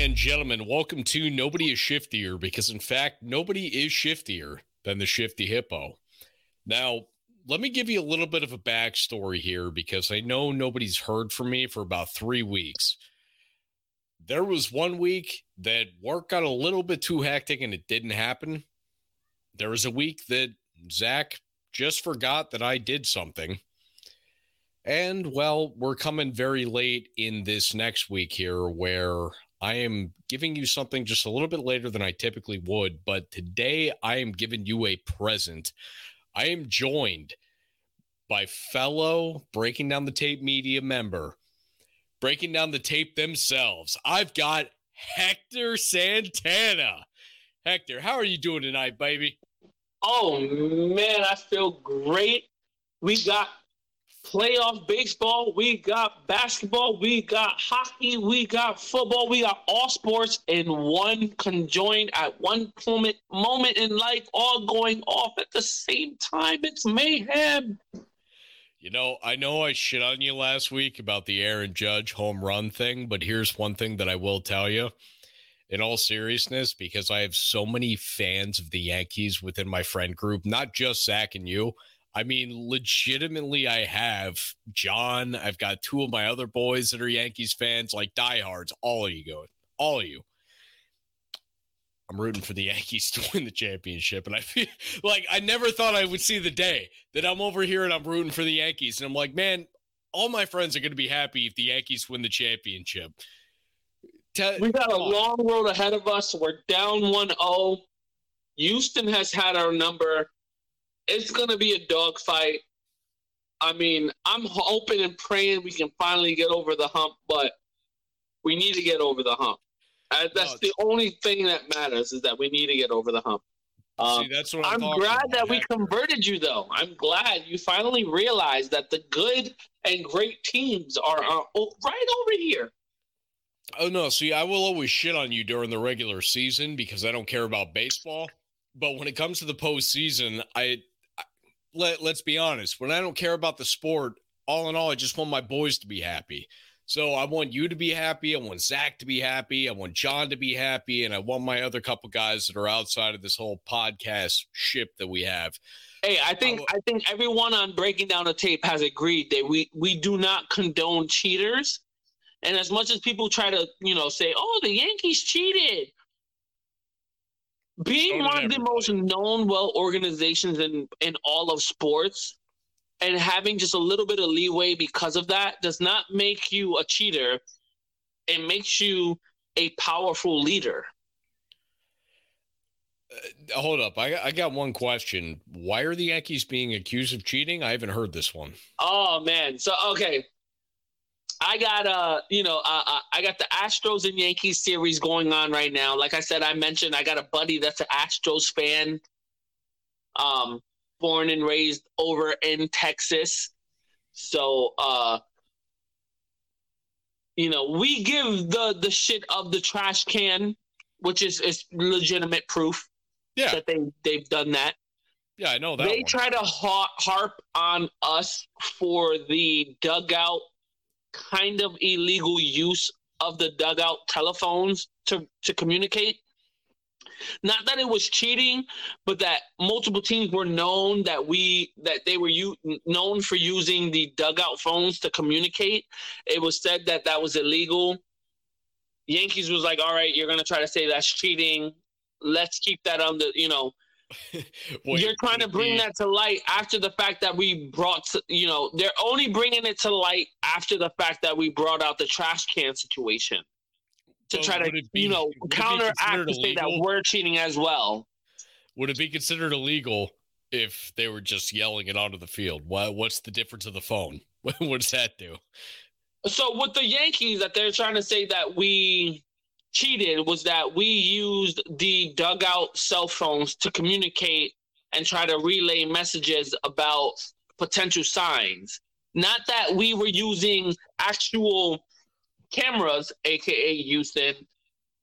And gentlemen, welcome to Nobody is Shiftier because, in fact, nobody is shiftier than the Shifty Hippo. Now, let me give you a little bit of a backstory here because I know nobody's heard from me for about three weeks. There was one week that work got a little bit too hectic and it didn't happen. There was a week that Zach just forgot that I did something. And well, we're coming very late in this next week here where I am giving you something just a little bit later than I typically would. But today I am giving you a present. I am joined by fellow Breaking Down the Tape media member, breaking down the tape themselves. I've got Hector Santana. Hector, how are you doing tonight, baby? Oh man, I feel great. We got playoff baseball, we got basketball, we got hockey, we got football, we got all sports in one conjoined at one moment moment in life, all going off at the same time. It's mayhem. You know, I know I shit on you last week about the Aaron Judge home run thing, but here's one thing that I will tell you. In all seriousness, because I have so many fans of the Yankees within my friend group, not just Zach and you, I mean, legitimately, I have John. I've got two of my other boys that are Yankees fans, like diehards. All of you going, all of you. I'm rooting for the Yankees to win the championship, and I feel like I never thought I would see the day that I'm over here and I'm rooting for the Yankees, and I'm like, man, all my friends are going to be happy if the Yankees win the championship. we got a long road ahead of us. We're down 1-0. Houston has had our number it's gonna be a dogfight. I mean, I'm hoping and praying we can finally get over the hump, but we need to get over the hump. Uh, that's no, the only thing that matters is that we need to get over the hump. Um, see, that's what I'm, I'm glad about. that we converted you, though. I'm glad you finally realized that the good and great teams are, are right over here. Oh no! See, I will always shit on you during the regular season because I don't care about baseball. But when it comes to the postseason, I let let's be honest, when I don't care about the sport, all in all, I just want my boys to be happy. So I want you to be happy. I want Zach to be happy. I want John to be happy. And I want my other couple guys that are outside of this whole podcast ship that we have. Hey, I think I, I think everyone on breaking down the tape has agreed that we we do not condone cheaters. And as much as people try to, you know, say, "Oh, the Yankees cheated," being one of the most known well organizations in in all of sports and having just a little bit of leeway because of that does not make you a cheater. It makes you a powerful leader. Uh, hold up. I, I got one question. Why are the yankees being accused of cheating? I haven't heard this one. Oh man. So okay I got uh, you know, uh, uh, I got the Astros and Yankees series going on right now. Like I said, I mentioned I got a buddy that's an Astros fan, um, born and raised over in Texas. So, uh, you know, we give the the shit of the trash can, which is is legitimate proof yeah. that they they've done that. Yeah, I know that. They one. try to harp on us for the dugout kind of illegal use of the dugout telephones to, to communicate. Not that it was cheating, but that multiple teams were known that we that they were u- known for using the dugout phones to communicate. It was said that that was illegal. Yankees was like, "All right, you're gonna try to say that's cheating. Let's keep that on the you know You're trying to bring that to light after the fact that we brought, to, you know, they're only bringing it to light after the fact that we brought out the trash can situation to try to, be, you know, counteract to say that we're cheating as well. Would it be considered illegal if they were just yelling it onto the field? What, what's the difference of the phone? what does that do? So with the Yankees, that they're trying to say that we cheated was that we used the dugout cell phones to communicate and try to relay messages about potential signs. Not that we were using actual cameras, aka Houston,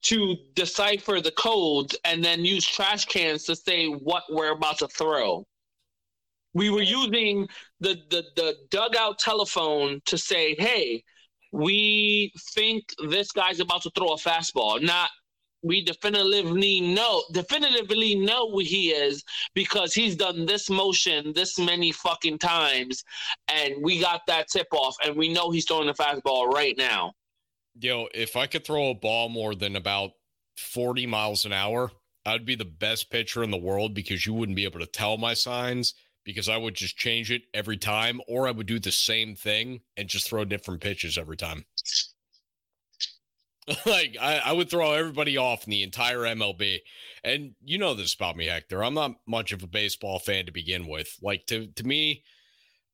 to decipher the codes and then use trash cans to say what we're about to throw. We were using the, the, the dugout telephone to say, hey, we think this guy's about to throw a fastball. Not we definitively know definitively know who he is because he's done this motion this many fucking times and we got that tip off and we know he's throwing the fastball right now. Yo, if I could throw a ball more than about 40 miles an hour, I'd be the best pitcher in the world because you wouldn't be able to tell my signs because I would just change it every time, or I would do the same thing and just throw different pitches every time. like I, I, would throw everybody off in the entire MLB. And you know this about me, Hector. I'm not much of a baseball fan to begin with. Like to to me,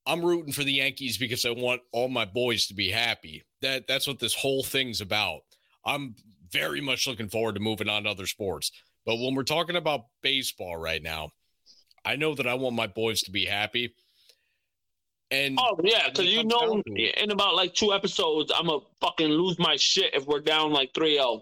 I'm rooting for the Yankees because I want all my boys to be happy. That that's what this whole thing's about. I'm very much looking forward to moving on to other sports. But when we're talking about baseball right now, I know that I want my boys to be happy. And oh yeah, because you know, in about like two episodes, I'm gonna fucking lose my shit if we're down like 3-0.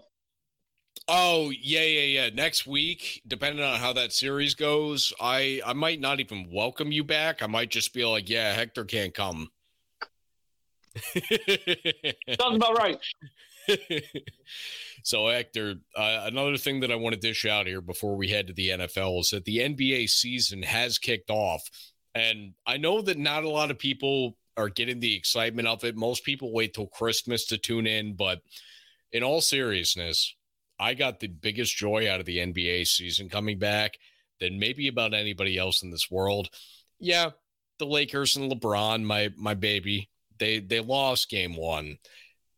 Oh yeah, yeah, yeah. Next week, depending on how that series goes, I I might not even welcome you back. I might just be like, yeah, Hector can't come. Sounds about right. So, Hector, uh, another thing that I want to dish out here before we head to the NFL is that the NBA season has kicked off. And I know that not a lot of people are getting the excitement of it. Most people wait till Christmas to tune in. But in all seriousness, I got the biggest joy out of the NBA season coming back than maybe about anybody else in this world. Yeah, the Lakers and LeBron, my my baby, they they lost game one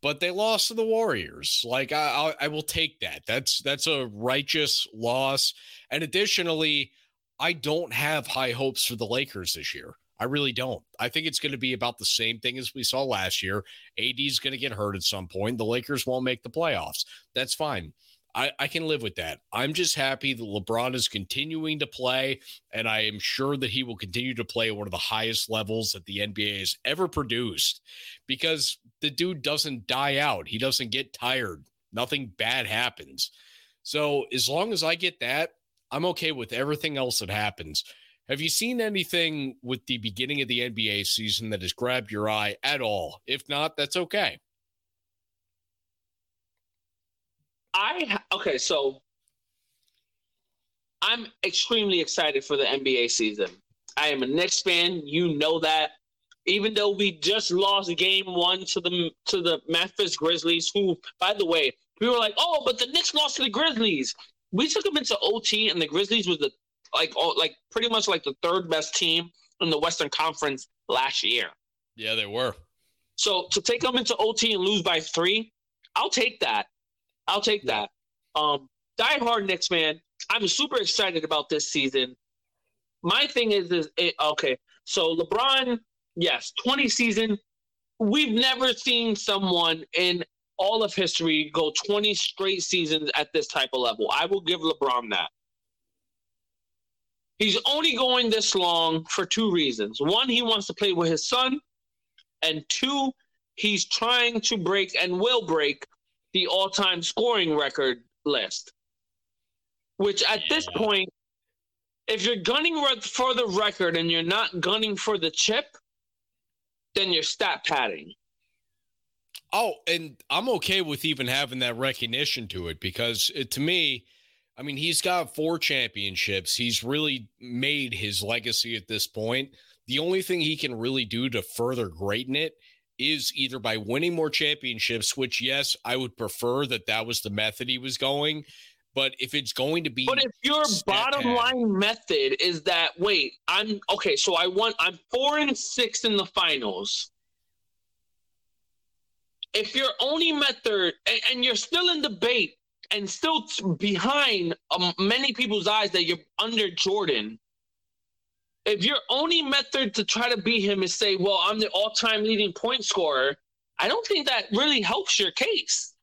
but they lost to the Warriors. Like I, I, I will take that. That's that's a righteous loss. And additionally, I don't have high hopes for the Lakers this year. I really don't. I think it's going to be about the same thing as we saw last year. AD is going to get hurt at some point. The Lakers won't make the playoffs. That's fine. I, I can live with that. I'm just happy that LeBron is continuing to play, and I am sure that he will continue to play at one of the highest levels that the NBA has ever produced because the dude doesn't die out. He doesn't get tired. Nothing bad happens. So as long as I get that, I'm okay with everything else that happens. Have you seen anything with the beginning of the NBA season that has grabbed your eye at all? If not, that's okay. I okay, so I'm extremely excited for the NBA season. I am a Knicks fan. You know that. Even though we just lost game one to the to the Memphis Grizzlies, who, by the way, we were like, oh, but the Knicks lost to the Grizzlies. We took them into OT, and the Grizzlies was the like oh, like pretty much like the third best team in the Western Conference last year. Yeah, they were. So to take them into OT and lose by three, I'll take that. I'll take yeah. that. Um, die hard Knicks fan. I'm super excited about this season. My thing is, is it, okay. So LeBron, yes, 20 season. We've never seen someone in all of history go 20 straight seasons at this type of level. I will give LeBron that. He's only going this long for two reasons. One, he wants to play with his son, and two, he's trying to break and will break the all-time scoring record list. Which at yeah. this point, if you're gunning for the record and you're not gunning for the chip, then you're stat padding. Oh, and I'm okay with even having that recognition to it because it, to me, I mean, he's got four championships. He's really made his legacy at this point. The only thing he can really do to further greaten it is either by winning more championships, which, yes, I would prefer that that was the method he was going. But if it's going to be, but if your bottom line method is that, wait, I'm okay, so I want, I'm four and six in the finals. If your only method, and, and you're still in debate and still behind um, many people's eyes that you're under Jordan, if your only method to try to beat him is say, well, I'm the all time leading point scorer, I don't think that really helps your case.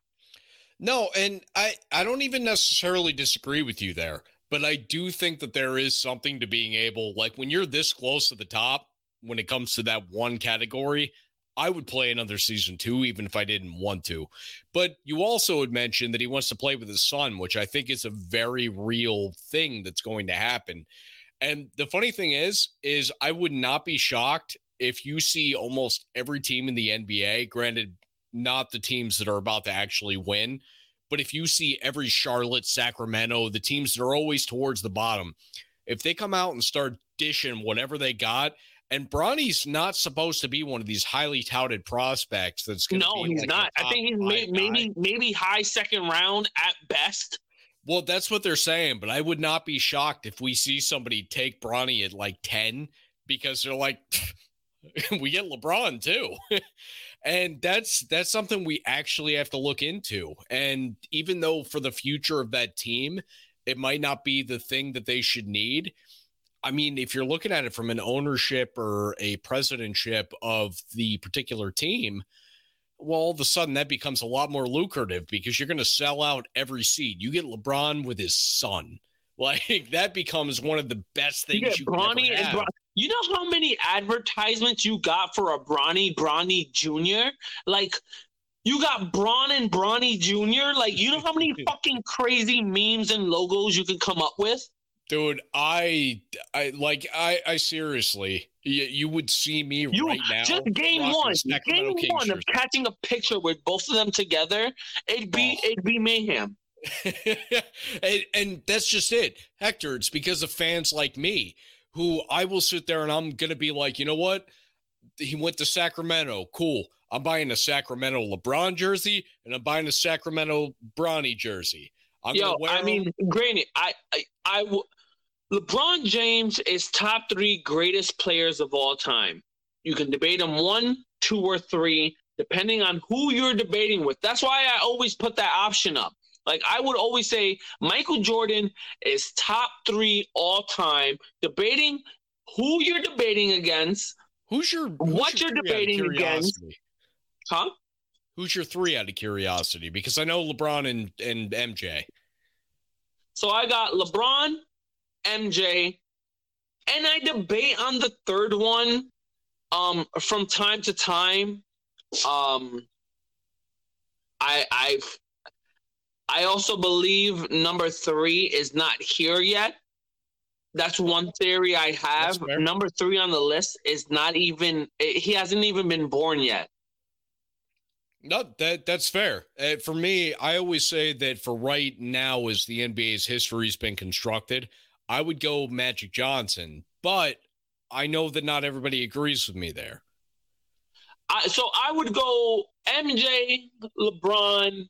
No, and I, I don't even necessarily disagree with you there, but I do think that there is something to being able, like when you're this close to the top, when it comes to that one category, I would play another season two, even if I didn't want to. But you also had mentioned that he wants to play with his son, which I think is a very real thing that's going to happen. And the funny thing is, is I would not be shocked if you see almost every team in the NBA, granted, not the teams that are about to actually win. But if you see every Charlotte, Sacramento, the teams that are always towards the bottom, if they come out and start dishing whatever they got, and Bronny's not supposed to be one of these highly touted prospects. That's going to be. no, he's like not. I think he's may, maybe maybe high second round at best. Well, that's what they're saying, but I would not be shocked if we see somebody take Bronny at like ten because they're like, we get LeBron too. and that's that's something we actually have to look into. And even though for the future of that team, it might not be the thing that they should need I mean, if you're looking at it from an ownership or a presidentship of the particular team, well, all of a sudden that becomes a lot more lucrative because you're going to sell out every seat. You get LeBron with his son. Like that becomes one of the best things you, you Bronny and Bron- You know how many advertisements you got for a Bronny Bronny Jr. Like you got Braun and Bronny Jr. Like you know how many fucking crazy memes and logos you can come up with. Dude, I, I like, I, I seriously, you, you would see me you, right now. Just game one, game Kings one of catching a picture with both of them together, it'd be, oh. it'd be mayhem. and, and that's just it, Hector. It's because of fans like me who I will sit there and I'm gonna be like, you know what? He went to Sacramento. Cool. I'm buying a Sacramento LeBron jersey and I'm buying a Sacramento Bronny jersey. I'm Yo, I mean, granted, I, I, I, LeBron James is top three greatest players of all time. You can debate him one, two, or three, depending on who you're debating with. That's why I always put that option up. Like I would always say, Michael Jordan is top three all time. Debating who you're debating against. Who's your who's what your you're debating against? Huh? Who's your three out of curiosity? Because I know LeBron and and MJ. So I got LeBron, MJ, and I debate on the third one um, from time to time. Um, I I've I also believe number three is not here yet. That's one theory I have. Number three on the list is not even he hasn't even been born yet. No, that that's fair. Uh, for me, I always say that for right now, as the NBA's history's been constructed, I would go Magic Johnson, but I know that not everybody agrees with me there. I, so I would go MJ, LeBron,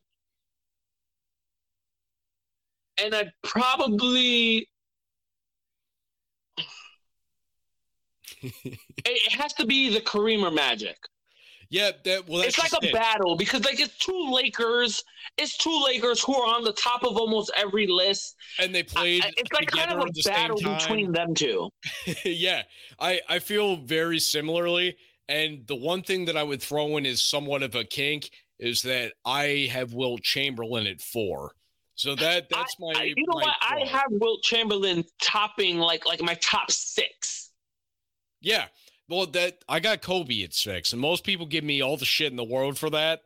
and I'd probably. it has to be the Kareem or Magic. Yeah, that, well, it's like a it. battle because like it's two Lakers, it's two Lakers who are on the top of almost every list, and they played. I, it's like kind of a battle between them two. yeah, I I feel very similarly, and the one thing that I would throw in is somewhat of a kink is that I have Wilt Chamberlain at four. So that that's my. I, you know what? I have Wilt Chamberlain topping like like my top six. Yeah, well, that I got Kobe at six, and most people give me all the shit in the world for that.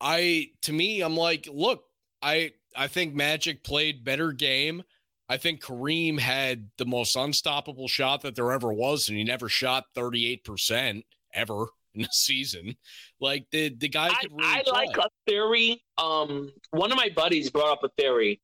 I to me, I'm like, look, I I think Magic played better game. I think Kareem had the most unstoppable shot that there ever was, and he never shot 38% ever in a season. Like the the guy could really I, I like a theory. Um one of my buddies brought up a theory.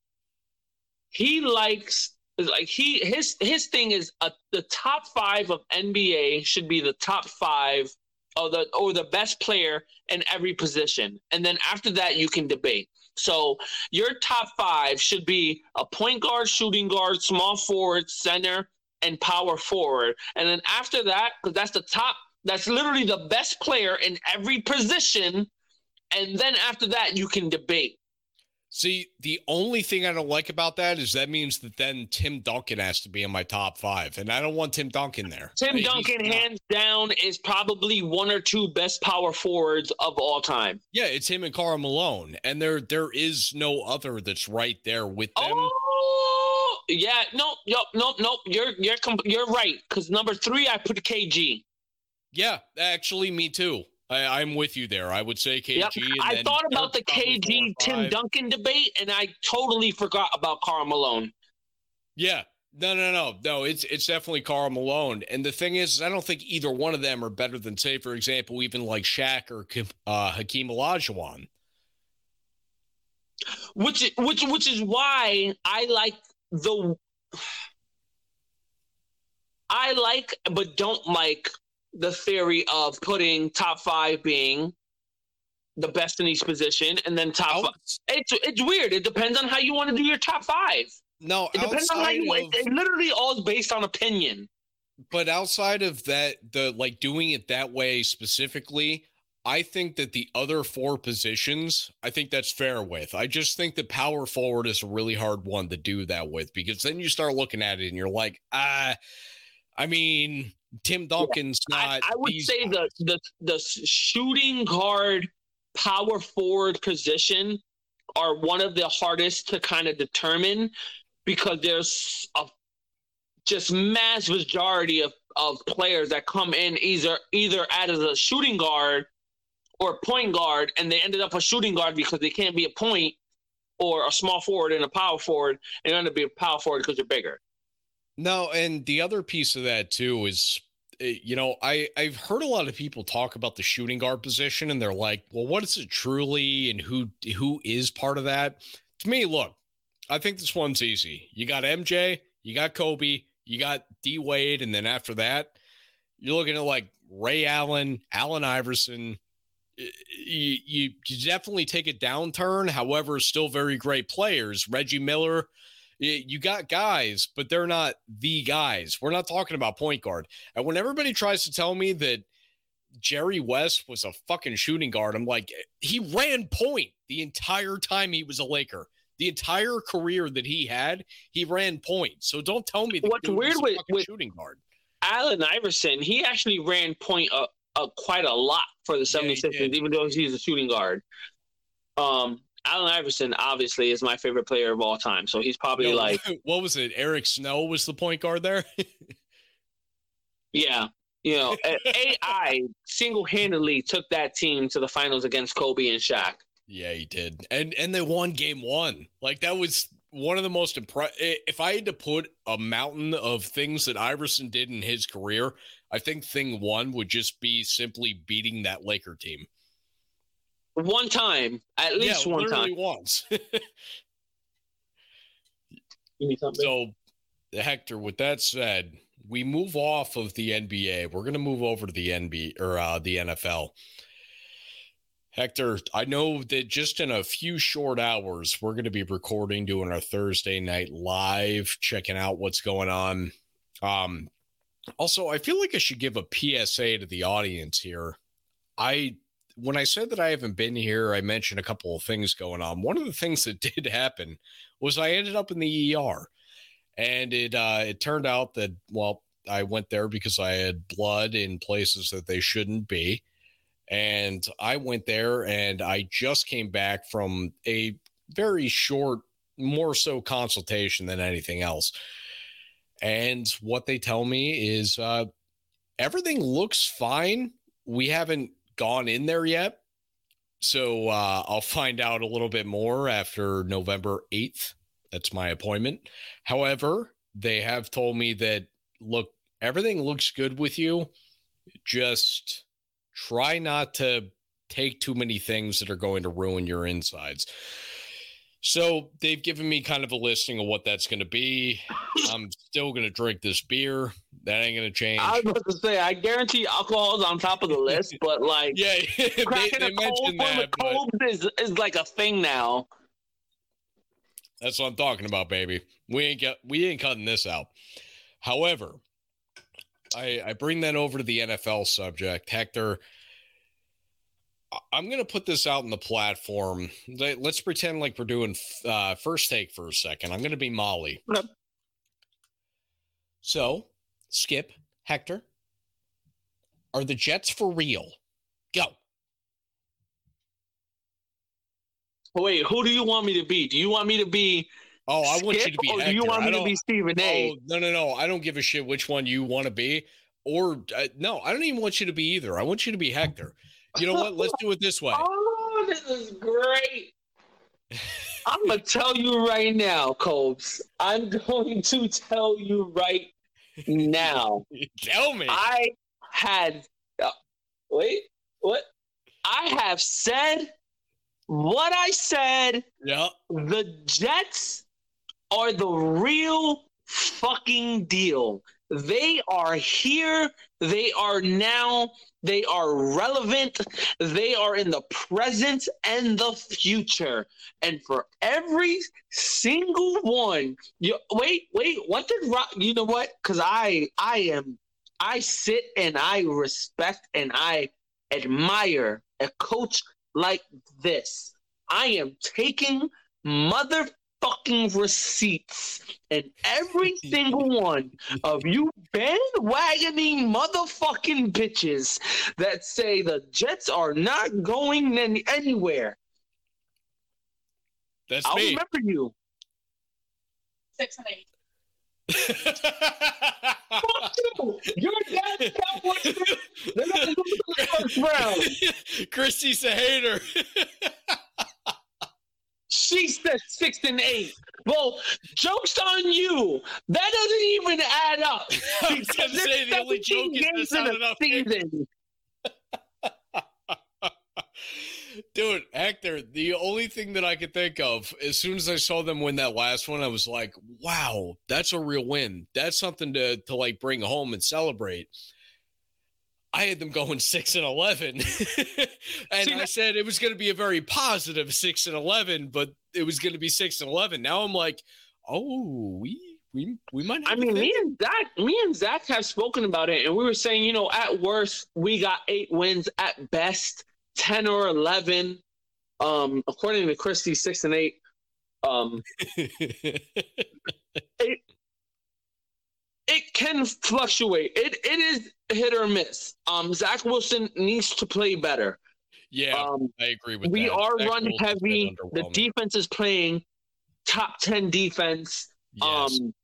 He likes like he his his thing is uh, the top five of NBA should be the top five or the or the best player in every position, and then after that you can debate. So your top five should be a point guard, shooting guard, small forward, center, and power forward, and then after that, because that's the top, that's literally the best player in every position, and then after that you can debate. See, the only thing I don't like about that is that means that then Tim Duncan has to be in my top five, and I don't want Tim Duncan there. Tim Duncan, hands down, is probably one or two best power forwards of all time. Yeah, it's him and Karl Malone, and there there is no other that's right there with them. Oh, yeah, no, no, no, no. You're you're you're right because number three, I put KG. Yeah, actually, me too. I, am with you there. I would say KG. Yep. I thought about the KG Tim Duncan debate, and I totally forgot about Karl Malone. Yeah, No, no, no, no. It's it's definitely Karl Malone. And the thing is, I don't think either one of them are better than, say, for example, even like Shaq or uh, Hakeem Olajuwon. Which which which is why I like the I like but don't like the theory of putting top five being the best in each position and then top five. It's it's weird. It depends on how you want to do your top five. No, it depends on how you. Of, it, it literally all is based on opinion. But outside of that, the like doing it that way specifically, I think that the other four positions, I think that's fair with. I just think the power forward is a really hard one to do that with because then you start looking at it and you're like, ah, I mean, Tim Duncan's yeah, not. I, I would say the the the shooting guard power forward position are one of the hardest to kind of determine because there's a just mass majority of, of players that come in either either as a shooting guard or point guard and they ended up a shooting guard because they can't be a point or a small forward and a power forward and end up being a power forward because you're bigger. No, and the other piece of that too is eh, you know, I I've heard a lot of people talk about the shooting guard position and they're like, "Well, what is it truly and who who is part of that?" To me, look, I think this one's easy. You got MJ, you got Kobe, you got D Wade, and then after that, you're looking at like Ray Allen, Allen Iverson. You, you, you definitely take a downturn. However, still very great players. Reggie Miller, you got guys, but they're not the guys. We're not talking about point guard. And when everybody tries to tell me that Jerry West was a fucking shooting guard, I'm like, he ran point the entire time he was a Laker the entire career that he had, he ran point. So don't tell me what's weird with, with shooting guard. Allen Iverson, he actually ran point uh, uh, quite a lot for the 76ers, yeah, even though he's a shooting guard. Um, Allen Iverson obviously is my favorite player of all time. So he's probably like what was it? Eric Snow was the point guard there. yeah. You know, AI single handedly took that team to the finals against Kobe and Shaq. Yeah, he did, and and they won game one. Like that was one of the most impressive. If I had to put a mountain of things that Iverson did in his career, I think thing one would just be simply beating that Laker team. One time, at least yeah, one time, once. so, Hector. With that said, we move off of the NBA. We're going to move over to the NBA or uh, the NFL. Hector, I know that just in a few short hours, we're going to be recording, doing our Thursday night live, checking out what's going on. Um, also, I feel like I should give a PSA to the audience here. I, when I said that I haven't been here, I mentioned a couple of things going on. One of the things that did happen was I ended up in the ER, and it uh, it turned out that well, I went there because I had blood in places that they shouldn't be and I went there and I just came back from a very short, more so consultation than anything else. And what they tell me is uh, everything looks fine. We haven't gone in there yet. So uh, I'll find out a little bit more after November 8th. That's my appointment. However, they have told me that, look, everything looks good with you. Just try not to take too many things that are going to ruin your insides. So they've given me kind of a listing of what that's going to be. I'm still going to drink this beer. That ain't going to change. I was about to say, I guarantee alcohol is on top of the list, but like, yeah, they, they mentioned that. Cold is, is like a thing now. That's what I'm talking about, baby. We ain't got, we ain't cutting this out. However, I, I bring that over to the NFL subject. Hector, I'm going to put this out in the platform. Let's pretend like we're doing uh, first take for a second. I'm going to be Molly. Yep. So, Skip, Hector, are the Jets for real? Go. Wait, who do you want me to be? Do you want me to be Oh, I want you to be. Or Hector. do you want me to be Stephen A? Oh, no, no, no. I don't give a shit which one you want to be. Or uh, no, I don't even want you to be either. I want you to be Hector. You know what? Let's do it this way. Oh, this is great. I'm gonna tell you right now, Cobes. I'm going to tell you right now. tell me. I had uh, wait, what? I have said what I said. Yeah. The Jets are the real fucking deal. They are here. They are now. They are relevant. They are in the present and the future. And for every single one, you wait, wait. What did? You know what? Because I, I am, I sit and I respect and I admire a coach like this. I am taking mother fucking receipts and every single one of you bandwagoning motherfucking bitches that say the Jets are not going any- anywhere. That's I'll me. remember you. Six and eight. Fuck you. Your dad's Cowboys. They're not going to the first round. Christy's a hater. She said six and eight. Well, joke's on you. That doesn't even add up. I was gonna say the only joke is games not in a enough. season. Dude, Hector, the only thing that I could think of, as soon as I saw them win that last one, I was like, wow, that's a real win. That's something to, to like bring home and celebrate. I had them going six and eleven, and See, I said it was going to be a very positive six and eleven, but it was going to be six and eleven. Now I'm like, oh, we we we might. I mean, me and Zach, me and Zach have spoken about it, and we were saying, you know, at worst, we got eight wins. At best, ten or eleven. Um, according to Christie, six and eight. Um, it can fluctuate. It it is hit or miss. Um, Zach Wilson needs to play better. yeah, Um, I agree with you. we that. are Zach run Wilson's heavy. The defense is playing top ten defense. Yes. Um,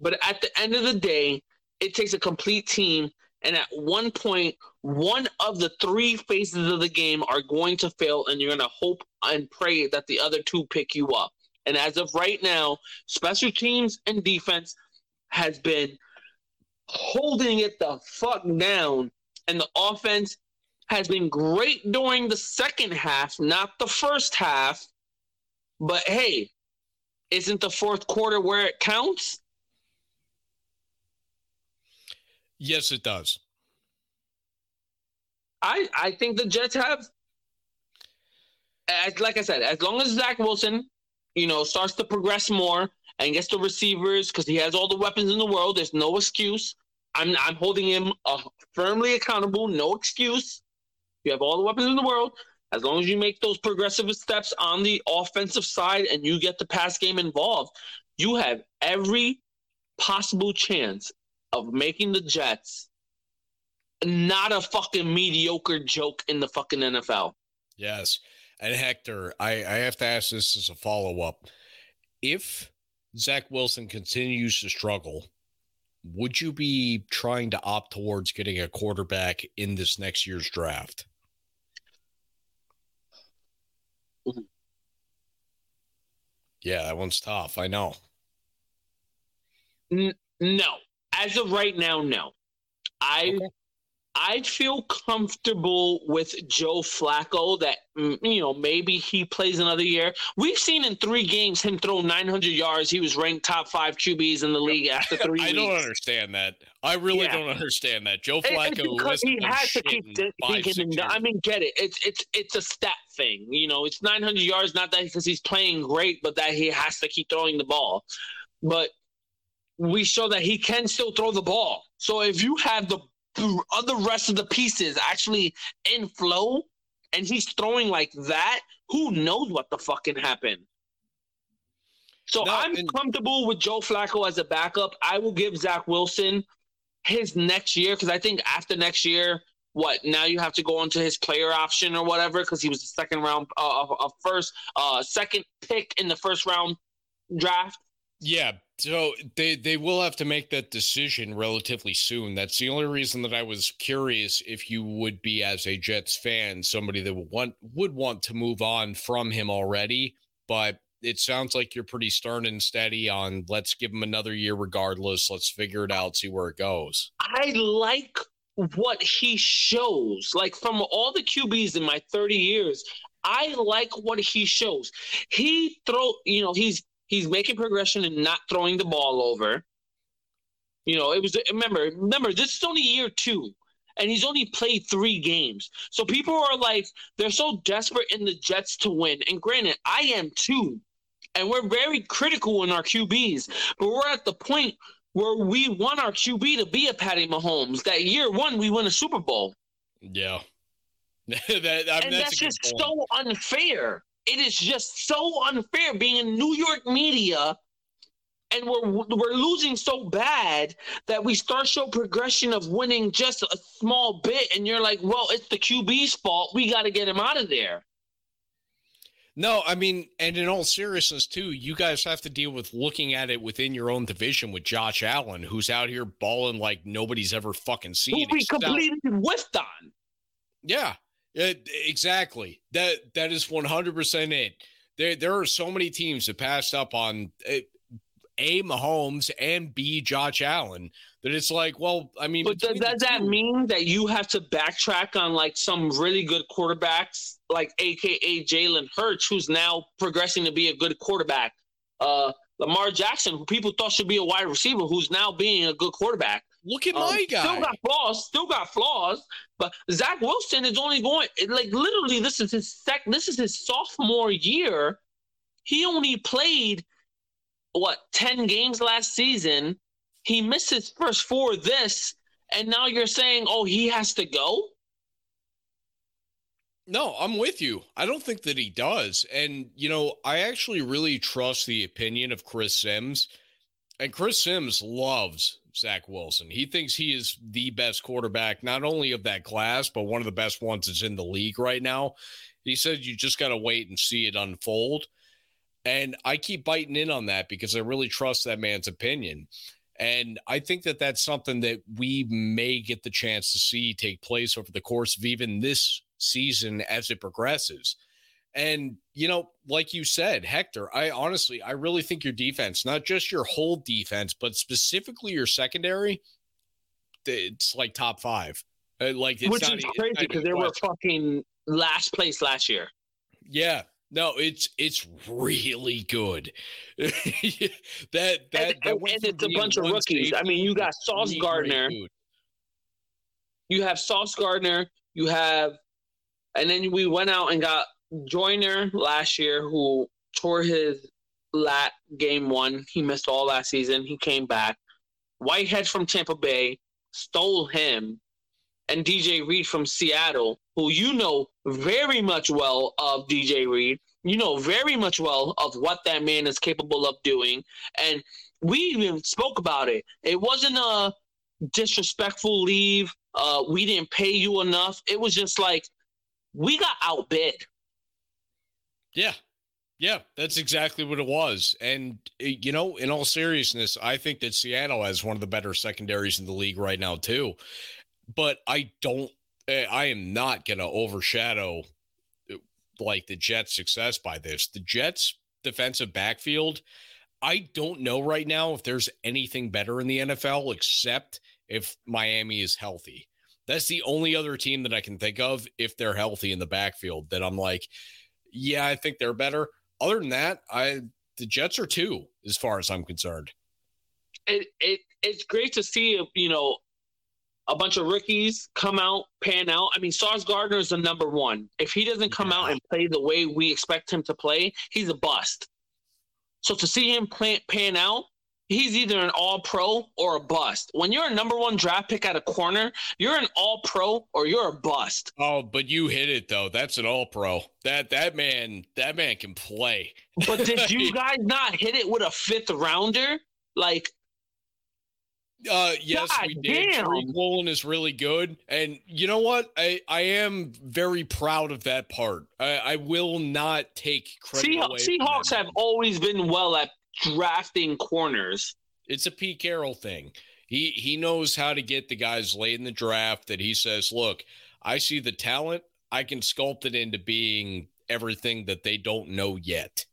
but at the end of the day, it takes a complete team. And at one point, one of the three phases of the game are going to fail, and you're going to hope and pray that the other two pick you up. And as of right now, special teams and defense has been holding it the fuck down, and the offense has been great during the second half, not the first half. But hey, isn't the fourth quarter where it counts? yes, it does. I I think the Jets have, as like I said, as long as Zach Wilson, you know, starts to progress more and gets the receivers because he has all the weapons in the world. There's no excuse. I'm I'm holding him uh, firmly accountable. No excuse. You have all the weapons in the world. As long as you make those progressive steps on the offensive side and you get the pass game involved, you have every possible chance of making the Jets not a fucking mediocre joke in the fucking NFL. Yes. And Hector, I, I have to ask this as a follow up. If Zach Wilson continues to struggle, would you be trying to opt towards getting a quarterback in this next year's draft? Yeah, that one's tough. I know. No, as of right now, no. I Okay. I feel comfortable with Joe Flacco that mm, you know maybe he plays another year. We've seen in three games him throw 900 yards. He was ranked top five QBs in the league after three. I don't understand that. I really Yeah. don't understand that. Joe Flacco because he has to keep in th- five, thinking. I mean, get it? It's it's it's a stat thing. You know, it's 900 yards. Not that because he's playing great, but that he has to keep throwing the ball. But we show that he can still throw the ball. So if you have the other rest of the pieces actually in flow, and he's throwing like that, who knows what the fucking happened? So No, I'm and- comfortable with Joe Flacco as a backup. I will give Zach Wilson his next year because I think after next year, what now you have to go into his player option or whatever because he was the second round, uh, uh, first, uh, second pick in the first round draft. Yeah, so they they will have to make that decision relatively soon. That's the only reason that I was curious if you would be as a Jets fan, somebody that would want would want to move on from him already but it sounds like you're pretty stern and steady on let's give him another year regardless. Let's figure it out, see where it goes. I like what he shows. Like from all the QBs in my 30 years, I like what he shows. He throw, you know, he's he's making progression and not throwing the ball over. You know, it was remember, remember, this is only year two, and he's only played three games. So people are like, they're so desperate in the Jets to win. And granted, I am too. And we're very critical in our QBs, but we're at the point where we want our QB to be a Patty Mahomes. That year one, we win a Super Bowl. Yeah. that, I mean, and that's, that's just point. so unfair. It is just so unfair being in New York media and we're we're losing so bad that we start show progression of winning just a small bit and you're like well it's the qb's fault. We got to get him out of there. No i mean and in all seriousness too you guys have to deal with looking at it within your own division with josh allen who's out here balling like nobody's ever fucking seen who we completely whiffed on. Yeah it, exactly that that is 100% it there, there are so many teams that passed up on a Mahomes and B Josh Allen. That it's like, well, I mean, but does, does that mean that you have to backtrack on like some really good quarterbacks, like AKA Jalen Hurts, who's now progressing to be a good quarterback? Uh, Lamar Jackson, who people thought should be a wide receiver, who's now being a good quarterback. Look at um, my guy. Still got flaws. Still got flaws. But Zach Wilson is only going like literally. This is his sec. This is his sophomore year. He only played what 10 games last season. He missed his first four this, and now you're saying, oh, he has to go? No, I'm with you. I don't think that he does. And, you know, I actually really trust the opinion of Chris Sims. And Chris Sims loves Zach Wilson. He thinks he is the best quarterback, not only of that class, but one of the best ones that's in the league right now. He said you just got to wait and see it unfold. And I keep biting in on that because I really trust that man's opinion. And I think that that's something that we may get the chance to see take place over the course of even this season as it progresses. And, you know, like you said, Hector, I honestly, I really think your defense, not just your whole defense, but specifically your secondary, it's like top five. Uh, like, which is crazy because they were fucking last place last year. Yeah, no, it's it's really good. that that, and, that and it's a bunch of rookies. I mean, you got Sauce Gardner. You have Sauce Gardner. You have, and then we went out and got Joyner last year, who tore his lat game one. He missed all last season. He came back. Whitehead from Tampa Bay stole him, and DJ Reed from Seattle who you know very much well of DJ Reed. You know very much well of what that man is capable of doing. And we even spoke about it. It wasn't a disrespectful leave. Uh, we didn't pay you enough. It was just like we got outbid. Yeah. Yeah, that's exactly what it was. And, eh, you know, in all seriousness, I think that Seattle has one of the better secondaries in the league right now, too. But I don't Eh, I am not going to overshadow uh, like the Jets' success by this. The Jets' defensive backfield, I don't know right now if there's anything better in the NFL except if Miami is healthy. That's the only other team that I can think of if they're healthy in the backfield that I'm like, yeah, I think they're better. Other than that, I the Jets are two as far as I'm concerned. It, it it's great to see you know a bunch of rookies come out, pan out. I mean, Sauce Gardner is the number one. If he doesn't come out and play the way we expect him to play, he's a bust. So to see him pan out, he's either an all pro or a bust. When you're a number one draft pick at a corner, you're an all pro or you're a bust. Oh, but you hit it though. That's an all pro. That that man, that man can play. But did you guys not hit it with a fifth rounder? Like uh, yes, God we did. Damn. Tariq Woolen is really good, and you know what? I I am very proud of that part. I, I will not take credit. Seahawks have always been well at drafting corners. It's a Pete Carroll thing. He he knows how to get the guys late in the draft. That he says, look, I see the talent. I can sculpt it into being everything that they don't know yet.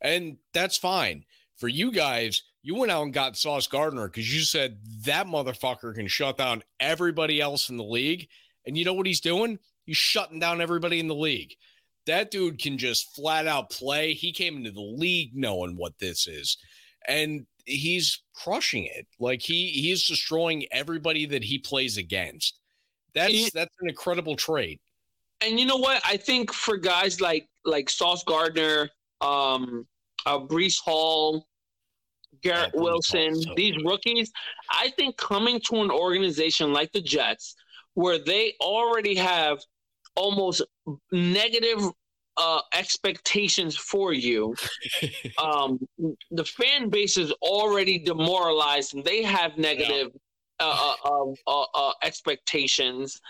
And that's fine. For you guys, you went out and got Sauce Gardner because you said that motherfucker can shut down everybody else in the league. And you know what he's doing? He's shutting down everybody in the league. That dude can just flat out play. He came into the league knowing what this is. And he's crushing it. Like he he's destroying everybody that he plays against. That's he, that's an incredible trait. And you know what? I think for guys like like Sauce Gardner, um, uh, Breece Hall, Garrett yeah, Wilson, so these rookies, I think coming to an organization like the Jets, where they already have almost negative uh, expectations for you. um, the fan base is already demoralized and they have negative yeah. uh, uh, uh, uh expectations.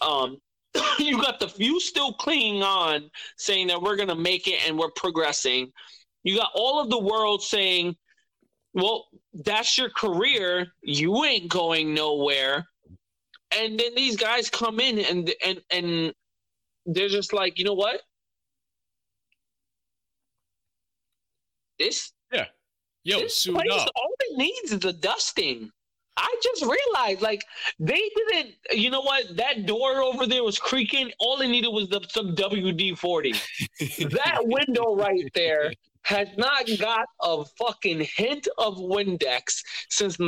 Um, you got the few still clinging on, saying that we're going to make it and we're progressing. You got all of the world saying, well, that's your career. You ain't going nowhere. And then these guys come in and and and they're just like, you know what? This yeah, yo, this place, up. all it needs is a dusting. I just realized, like, they didn't. You know what? That door over there was creaking. All they needed was the, some WD forty. that window right there has not got a fucking hint of Windex since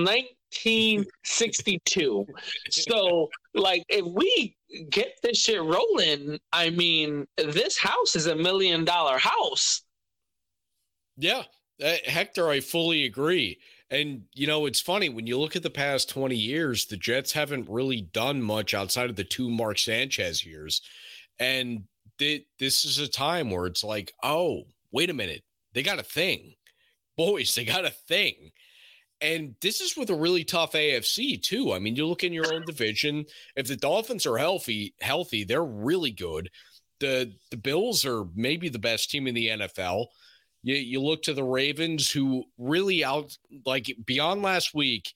1962. so, like, if we get this shit rolling, I mean, this house is a million dollar house. Yeah, uh, Hector, I fully agree. And you know, it's funny when you look at the past 20 years, the Jets haven't really done much outside of the two Mark Sanchez years. And th- this is a time where it's like, oh, wait a minute, they got a thing. Boys, they got a thing. And this is with a really tough AFC too. I mean, you look in your own division. If the Dolphins are healthy, healthy, they're really good. The the Bills are maybe the best team in the NFL. You, you look to the Ravens, who really out like beyond last week,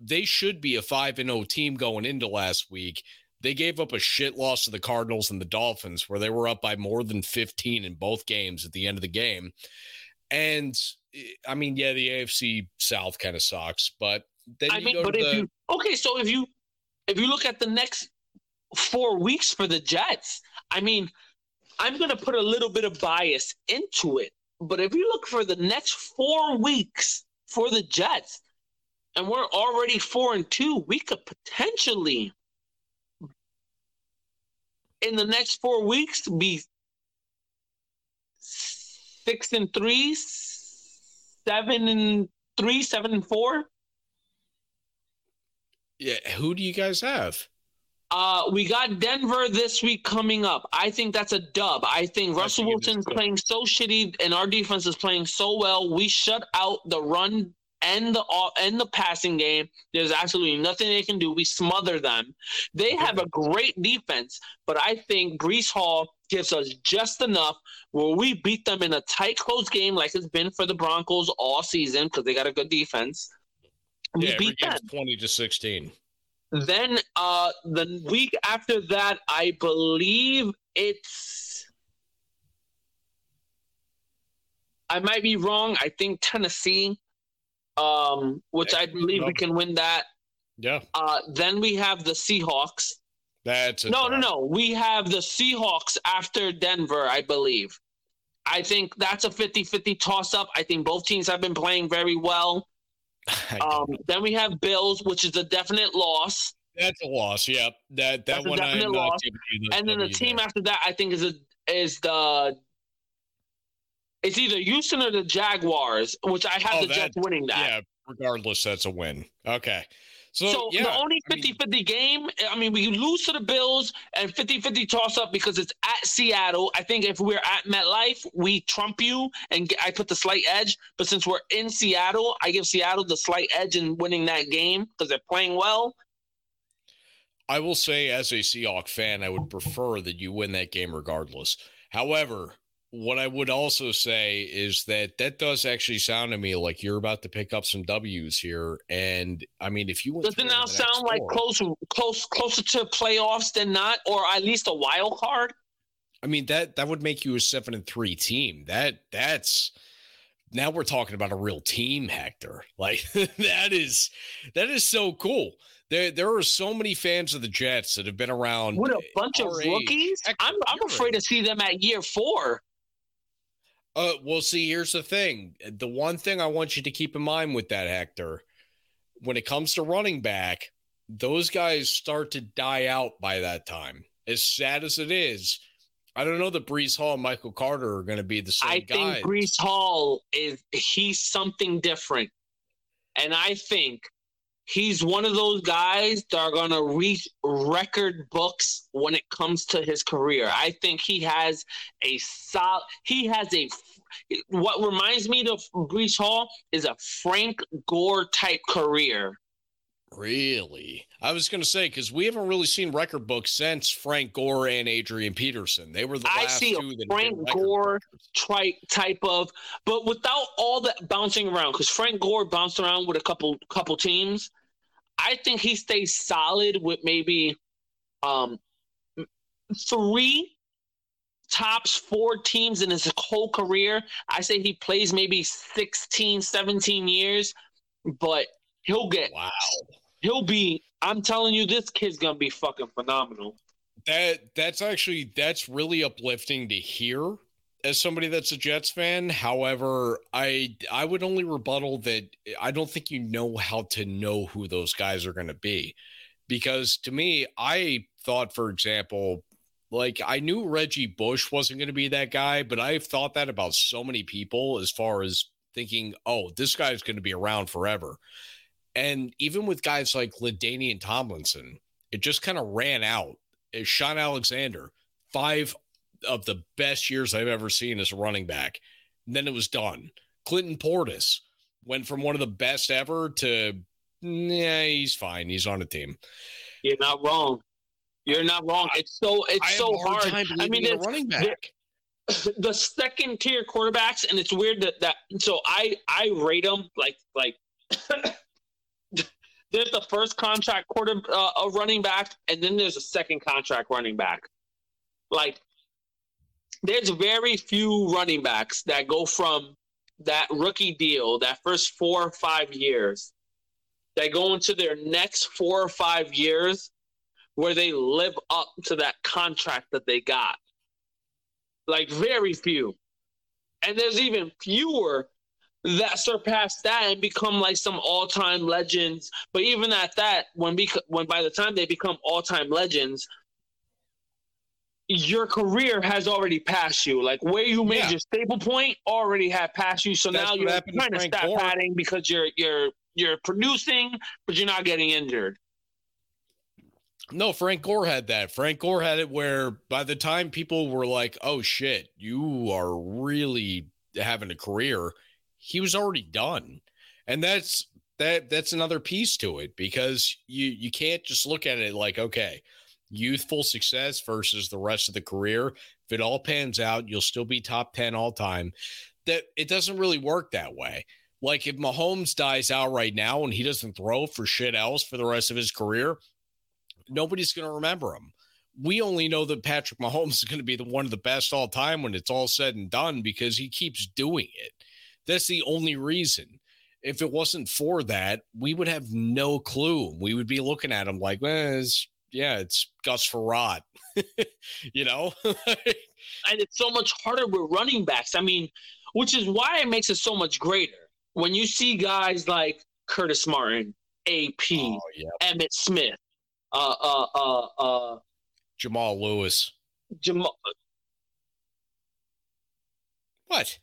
they should be a 5 and 0 team going into last week. They gave up a shit loss to the Cardinals and the Dolphins, where they were up by more than 15 in both games at the end of the game. And I mean, yeah, the AFC South kind of sucks, but then I mean, but if the... you okay, so if you if you look at the next four weeks for the Jets, I mean, I'm going to put a little bit of bias into it. But if you look for the next four weeks for the Jets, and we're already four and two, we could potentially in the next four weeks be six and three, seven and three, seven and four. Yeah, who do you guys have? Uh, we got Denver this week coming up. I think that's a dub. I think Russell Wilson's playing so shitty, and our defense is playing so well. We shut out the run and the and the passing game. There's absolutely nothing they can do. We smother them. They have a great defense, but I think Breece Hall gives us just enough where we beat them in a tight, close game, like it's been for the Broncos all season because they got a good defense. We yeah, beat them twenty to sixteen. Then uh, the week after that, I believe it's. I might be wrong. I think Tennessee, um, which I believe we can win that. Yeah. Uh, then we have the Seahawks. That's no, no, no. We have the Seahawks after Denver, I believe. I think that's a 50 50 toss up. I think both teams have been playing very well. Um, then we have Bills, which is a definite loss. That's a loss. Yep. That that That's one. A definite loss. And then the team there. after that, I think is a, is the. It's either Houston or the Jaguars, which I have oh, the that, Jets winning that. Yeah, regardless, that's a win. Okay. So, so yeah, the only 50 I mean, 50 game, I mean, we lose to the Bills and 50 50 toss up because it's at Seattle. I think if we're at MetLife, we trump you and get, I put the slight edge. But since we're in Seattle, I give Seattle the slight edge in winning that game because they're playing well. I will say, as a Seahawk fan, I would prefer that you win that game regardless. However, what I would also say is that that does actually sound to me like you're about to pick up some W's here. And I mean, if you does it now sound like close, close, closer to playoffs than not, or at least a wild card? I mean that that would make you a seven and three team. That that's now we're talking about a real team, Hector. Like that is that is so cool. There there are so many fans of the Jets that have been around with a bunch of rookies. Age. I'm I'm afraid to see them at year four. Uh, well, see, here's the thing. The one thing I want you to keep in mind with that, Hector, when it comes to running back, those guys start to die out by that time. As sad as it is, I don't know that Breece Hall and Michael Carter are going to be the same. Guy. I guys. think Breece Hall is he's something different, and I think he's one of those guys that are going to reach record books when it comes to his career. I think he has a solid. He has a what reminds me of Breece Hall is a Frank Gore type career. Really? I was going to say because we haven't really seen record books since Frank Gore and Adrian Peterson. They were the I last see two that Frank Gore type type of, but without all that bouncing around. Because Frank Gore bounced around with a couple couple teams. I think he stays solid with maybe um, three tops four teams in his whole career. I say he plays maybe 16, 17 years, but he'll get wow. He'll be I'm telling you this kid's going to be fucking phenomenal. That that's actually that's really uplifting to hear as somebody that's a Jets fan. However, I I would only rebuttal that eh, I don't think you know how to know who those guys are going to be. Because to me, I thought, for example, like I knew Reggie Bush wasn't going to be that guy, but I've thought that about so many people as far as thinking, oh, this guy's going to be around forever. And even with guys like LaDainian Tomlinson, it just kind of ran out. Eh, Shaun Alexander, five of the best years I've ever seen as a running back. And then it was done. Clinton Portis went from one of the best ever to, yeah, he's fine. He's on a team. You're not wrong. You're not wrong. It's so it's so hard. hard. I mean, it's, running back. The, the second tier quarterbacks, and it's weird that that. So I I rate them like like. there's the first contract quarter uh, a running back, and then there's a second contract running back. Like, there's very few running backs that go from that rookie deal, that first four or five years, that go into their next four or five years where they live up to that contract that they got. Like very few. And there's even fewer that surpass that and become like some all-time legends. But even at that, when we when by the time they become all-time legends, your career has already passed you. Like where you made yeah. your stable point already had passed you. So That's now you're trying to stop padding because you're you're you're producing, but you're not getting injured. No, Frank Gore had that. Frank Gore had it where by the time people were like, "Oh shit, you are really having a career," he was already done. And that's that that's another piece to it because you you can't just look at it like, okay, youthful success versus the rest of the career. If it all pans out, you'll still be top 10 all time. That it doesn't really work that way. Like if Mahomes dies out right now and he doesn't throw for shit else for the rest of his career, nobody's going to remember him. We only know that Patrick Mahomes is going to be the one of the best all time when it's all said and done because he keeps doing it. That's the only reason. If it wasn't for that, we would have no clue. We would be looking at him like, well, yeah, it's Gus Frerotte, you know? and it's so much harder with running backs. I mean, which is why it makes it so much greater. When you see guys like Curtis Martin, AP, oh, yeah. Emmitt Smith, uh, uh, uh, uh, Jamal Lewis. Jamal. What?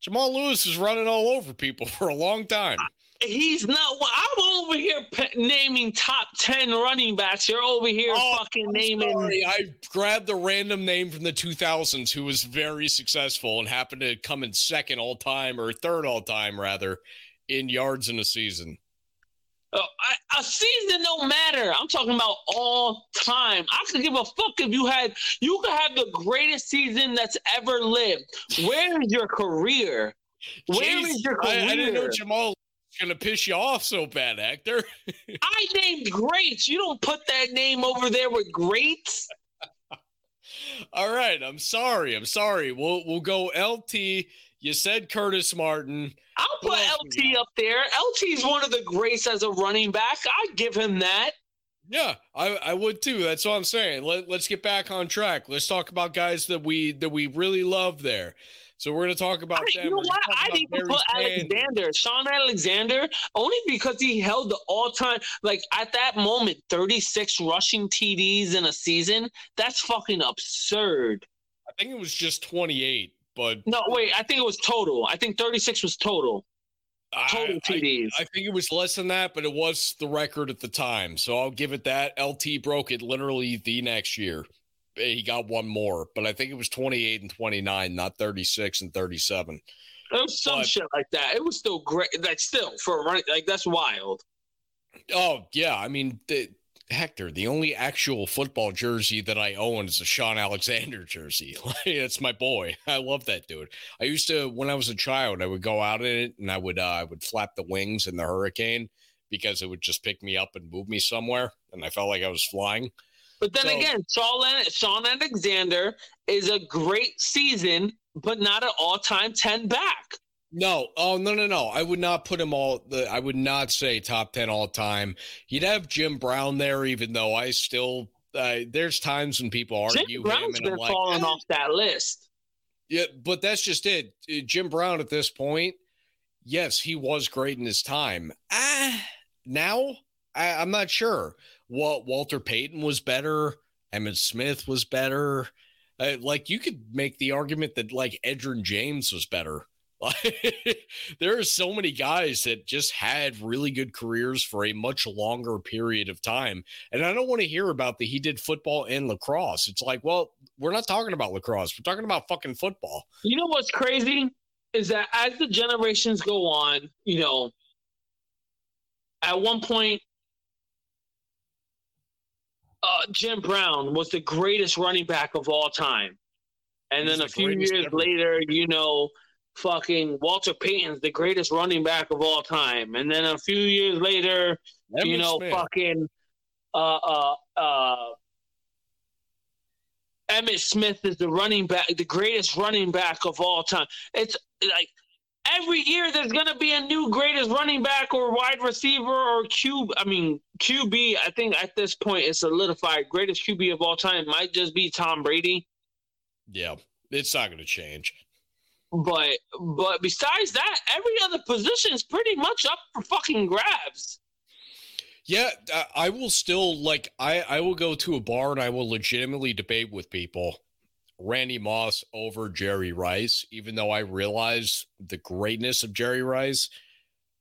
Jamal Lewis is running all over people for a long time. He's not. I'm over here naming top ten running backs. You're over here oh, fucking I'm naming. Sorry. I grabbed a random name from the 2000s who was very successful and happened to come in second all time or third all time rather in yards in a season. Uh, a season don't matter. I'm talking about all time. I could give a fuck if you had you could have the greatest season that's ever lived. Where is your career? Where Jeez, is your career? I, I didn't know Jamal gonna piss you off so bad, Hector. I named greats. You don't put that name over there with greats. All right, I'm sorry. I'm sorry. We'll we'll go LT. You said Curtis Martin. I'll put LT up there. LT is one of the greats as a running back. I give him that. Yeah, I, I would too. That's what I'm saying. Let, let's get back on track. Let's talk about guys that we that we really love there. So we're going to talk about I, them. you know what? About even put Sanders. Alexander, Shaun Alexander, only because he held the all-time, like at that moment, 36 rushing TDs in a season. That's fucking absurd. I think it was just 28, but No, wait, I think it was total. I think 36 was total. Total I, I, TDs. I think it was less than that, but it was the record at the time. So I'll give it that. LT broke it literally the next year. He got one more, but I think it was 28 and 29, not 36 and 37. It was some But- shit like that. It was still great. Like still for a running, like that's wild. Oh, yeah. I mean, the, Hector, the only actual football jersey that I own is a Shaun Alexander jersey. Like, It's my boy. I love that dude. I used to, when I was a child, I would go out in it and I would, uh, I would flap the wings in the hurricane because it would just pick me up and move me somewhere. And I felt like I was flying. But then So- again, Shaun, Shaun Alexander is a great season, but not an all-time 10 back. No, oh no, no, no! I would not put him all. The I would not say top ten all time. You'd have Jim Brown there, even though I still. Uh, there's times when people argue Jim him, Brown's and been like, falling "Eh." off that list. Yeah, but that's just it. Uh, Jim Brown at this point, yes, he was great in his time. Ah, now I, I'm not sure. What Walter Payton was better. Emmitt Smith was better. Uh, like you could make the argument that like Edgerrin James was better. There are so many guys that just had really good careers for a much longer period of time. And I don't want to hear about that he did football and lacrosse. It's like, well, we're not talking about lacrosse. We're talking about fucking football. You know what's crazy is that as the generations go on, you know, at one point, uh, Jim Brown was the greatest running back of all time. And He's then a the few years ever. later, you know, fucking Walter Payton's the greatest running back of all time. And then a few years later, you know, Smith. fucking uh uh uh Emmitt Smith is the running back, the greatest running back of all time. It's like every year there's gonna be a new greatest running back or wide receiver or Q. I mean QB. I think at this point it's solidified. Greatest QB of all time might just be Tom Brady. Yeah, it's not going to change. But but besides that, every other position is pretty much up for fucking grabs. Yeah, I will still like I I will go to a bar and I will legitimately debate with people Randy Moss over Jerry Rice, even though I realize the greatness of Jerry Rice.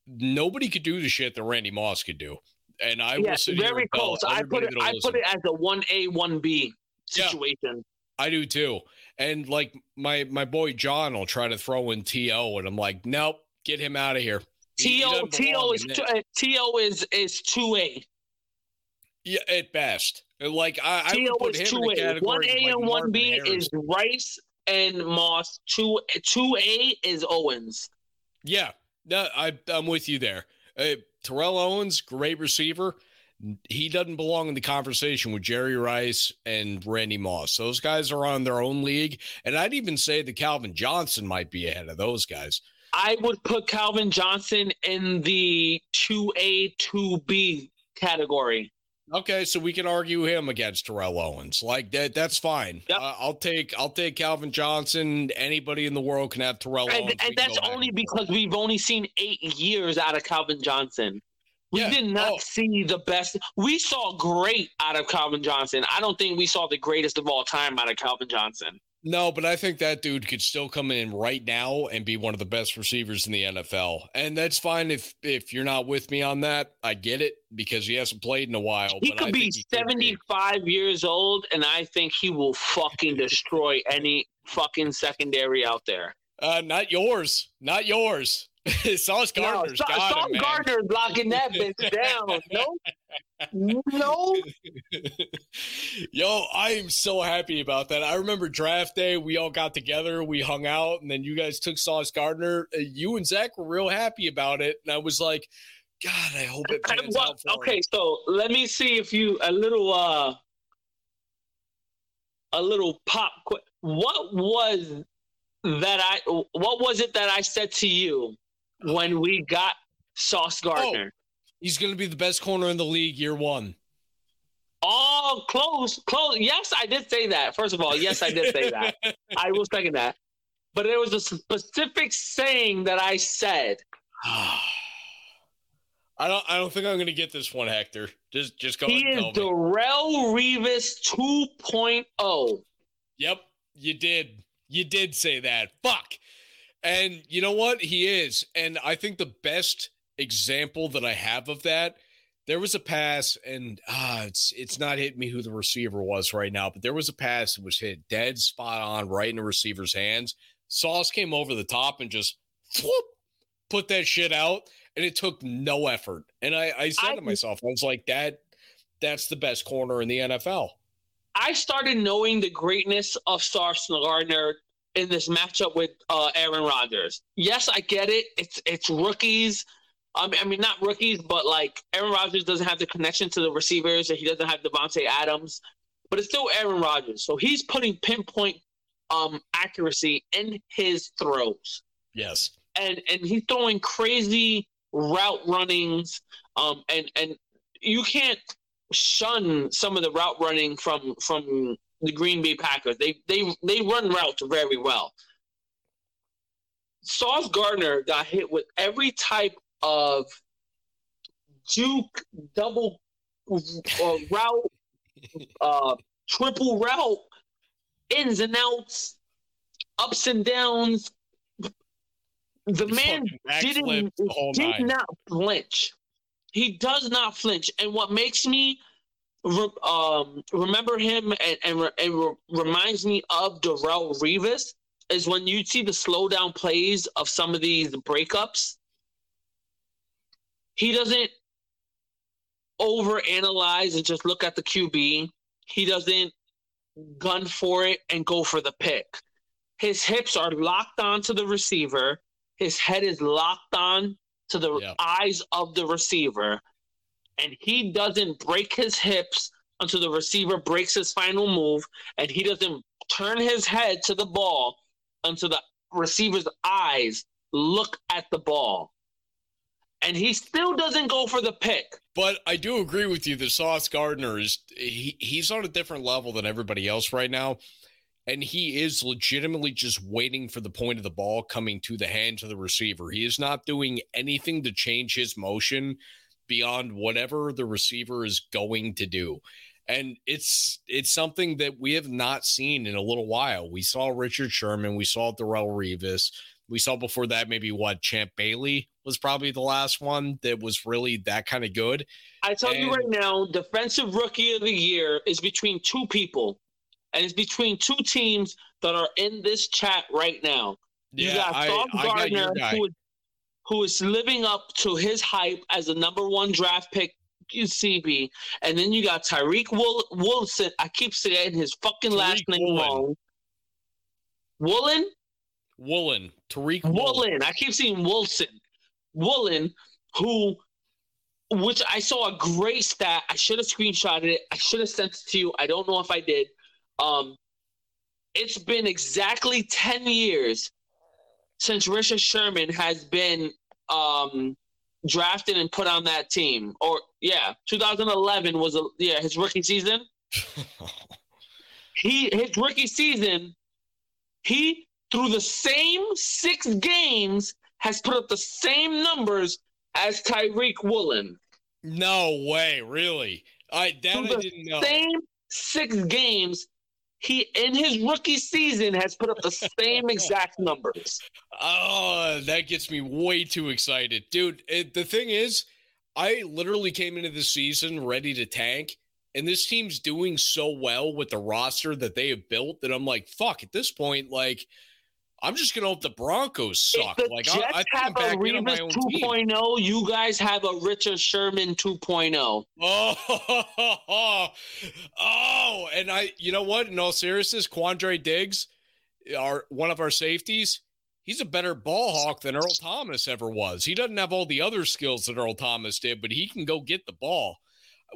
Nobody could do the shit that Randy Moss could do. And I will Yes, sit very close. I put it. I listen. put it as a one A one B Yeah. situation. I do too. And like my my boy John will try to throw in To, and I'm like, nope, get him out of here. He- he To To is two, uh, To is is two A. yeah, at best. Like I, I would put him in the category One A like, and one B is Rice and Moss. Two two A is Owens. Yeah, no, I, I'm with you there. Uh, Terrell Owens, great receiver. He doesn't belong in the conversation with Jerry Rice and Randy Moss. Those guys are on their own league. And I'd even say that Calvin Johnson might be ahead of those guys. I would put Calvin Johnson in the two A two B category. Okay, so we can argue him against Terrell Owens. Like that, that's fine. Yep. Uh, I'll take I'll take Calvin Johnson. Anybody in the world can have Terrell And, Owens. And that's only because we've only seen eight years out of Calvin Johnson. We Yeah. did not Oh. see the best. We saw great out of Calvin Johnson. I don't think we saw the greatest of all time out of Calvin Johnson. No, but I think that dude could still come in right now and be one of the best receivers in the NFL. And that's fine if if you're not with me on that. I get it because he hasn't played in a while. He but I could be think he could 75 years old, and I think he will fucking destroy any fucking secondary out there. Uh, not yours, not yours. Sauce Gardner's no, Sa- got Sauce. Gardner's locking that bitch down. No, no. Yo, I am so happy about that. I remember draft day. We all got together, we hung out, and then you guys took Sauce Gardner. You and Zach were real happy about it, and I was like, God, I hope it pans well, out for him. okay, so let me see if you a little uh a little pop. Qu- what was that? I what was it that I said to you when we got Sauce Gardner? Oh, he's going to be the best corner in the league year one. Oh, close, close. Yes, I did say that. First of all, yes, I did say that. I will second that. But there was a specific saying that I said. I don't. I don't think I'm going to get this one, Hector. Just, just go. He is Darrelle Revis 2.0. Yep, you did. You did say that. Fuck. And you know what? He is. And I think the best example that I have of that, there was a pass, and ah, it's it's not hitting me who the receiver was right now, but there was a pass that was hit dead spot on right in the receiver's hands. Sauce came over the top and just whoop, put that shit out and it took no effort. And I, I said I, to myself, I was like, that that's the best corner in the NFL. I started knowing the greatness of Sauce Gardner in this matchup with uh, Aaron Rodgers. Yes, I get it. It's it's rookies. I mean, I mean, not rookies, but like Aaron Rodgers doesn't have the connection to the receivers, and he doesn't have Davante Adams, but it's still Aaron Rodgers. So he's putting pinpoint um, accuracy in his throws. Yes, and and he's throwing crazy route runnings, um, and and you can't shun some of the route running from from the Green Bay Packers. They they they run routes very well. Sauce Gardner got hit with every type of Duke double uh, route, uh, triple route, ins and outs, ups and downs, the man didn't did night. not flinch. He does not flinch, and what makes me re, um, remember him and, and, and re, reminds me of Darrelle Revis is when you see the slow down plays of some of these breakups. He doesn't overanalyze and just look at the QB. He doesn't gun for it and go for the pick. His hips are locked onto the receiver his head is locked on to the yeah. eyes of the receiver, and he doesn't break his hips until the receiver breaks his final move, and he doesn't turn his head to the ball until the receiver's eyes look at the ball. And he still doesn't go for the pick. But I do agree with you that Sauce Gardner is he, he's on a different level than everybody else right now and he is legitimately just waiting for the point of the ball coming to the hands of the receiver. He is not doing anything to change his motion beyond whatever the receiver is going to do. And it's it's something that we have not seen in a little while. We saw Richard Sherman, we saw Darrelle Revis, we saw before that maybe what Champ Bailey was probably the last one that was really that kind of good. I tell and, you right now, defensive rookie of the year is between two people and it's between two teams that are in this chat right now. You yeah, got Sauce Gardner, who is, who is living up to his hype as the number one draft pick CB, and then you got Tariq Wilson. I keep saying his fucking Tariq last name Woolen. wrong. Woolen. Woolen. Tariq Woolen. Woolen. I keep seeing Wilson. Woolen, who, which I saw a great stat. I should have screenshotted it. I should have sent it to you. I don't know if I did. Um, it's been exactly 10 years since Richard Sherman has been um, drafted and put on that team. Or, yeah, 2011 was, a, yeah, his rookie season. he His rookie season, he, through the same six games, has put up the same numbers as Tariq Woolen. No way, really? I that I didn't know. Same six games, he in his rookie season has put up the same exact numbers. Oh, that gets me way too excited, dude. It, the thing is, I literally came into the season ready to tank, and this team's doing so well with the roster that they have built that I'm like, fuck. At this point, like I'm just gonna hope the Broncos suck. like Jets I, I have a Revis 2.0. You guys have a Richard Sherman 2.0. Oh, oh, and I, you know what? In all seriousness, Quandre Diggs, our one of our safeties, he's a better ball hawk than Earl Thomas ever was. He doesn't have all the other skills that Earl Thomas did, but he can go get the ball.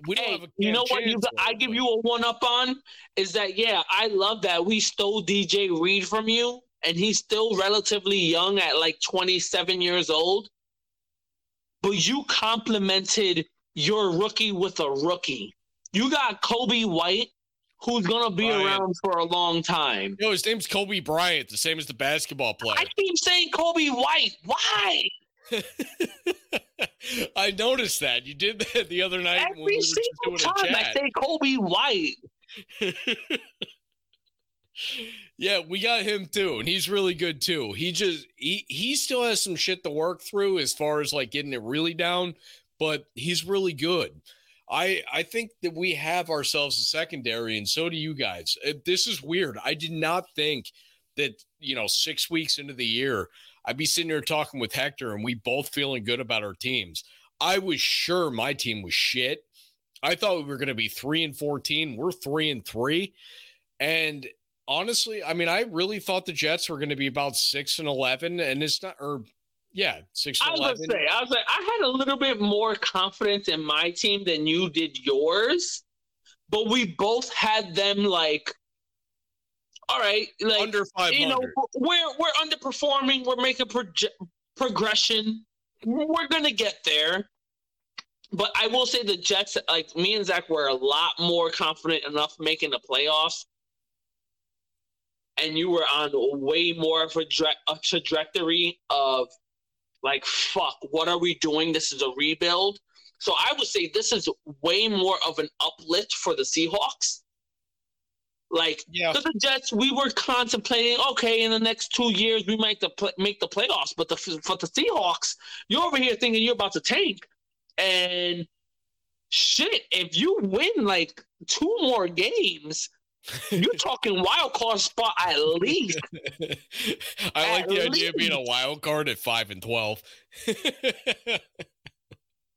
We don't Hey, have a you know what? You, I give you a one up on is that yeah, I love that we stole DJ Reed from you, and he's still relatively young at like 27 years old. But you complimented your rookie with a rookie. You got Kobe White, who's gonna be Bryant. around for a long time. No, his name's Kobe Bryant, the same as the basketball player. I keep saying Kobe White. Why? I noticed that you did that the other night when we Every single time I say Kobe White. yeah, we got him too, and he's really good too. He just he he still has some shit to work through as far as like getting it really down, but he's really good. I I think that we have ourselves a secondary, and so do you guys. This is weird. I did not think that you know six weeks into the year I'd be sitting here talking with Hector, and we both feeling good about our teams. I was sure my team was shit. I thought we were going to be three and fourteen. We're three and three, and honestly, I mean, I really thought the Jets were going to be about six and eleven, and it's not. Or yeah, six I was eleven. gonna say, I was like, I had a little bit more confidence in my team than you did yours, but we both had them like, all right, like under five you know, we're we're underperforming. We're making proje- progression. We're gonna get there. But I will say the Jets, like me and Zach, were a lot more confident enough making the playoffs, and you were on way more of a, dra- a trajectory of like, fuck, what are we doing? This is a rebuild. So I would say this is way more of an uplift for the Seahawks. Like Yeah, the Jets, we were contemplating, okay, in the next two years we might the make the playoffs, but the for the Seahawks, you're over here thinking you're about to tank, and shit, if you win like two more games, you're talking wild card spot at least. I like At the idea of being a wild card at five and twelve.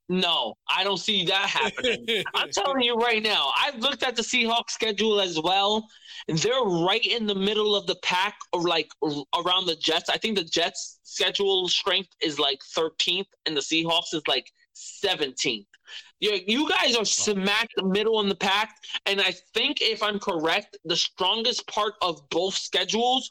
No, I don't see that happening. I'm telling you right now, I've looked at the Seahawks schedule as well. And they're right in the middle of the pack, or like around the Jets. I think the Jets' schedule strength is like 13th, and the Seahawks is like 17th. You, you guys are smack the middle in the pack. And I think, if I'm correct, the strongest part of both schedules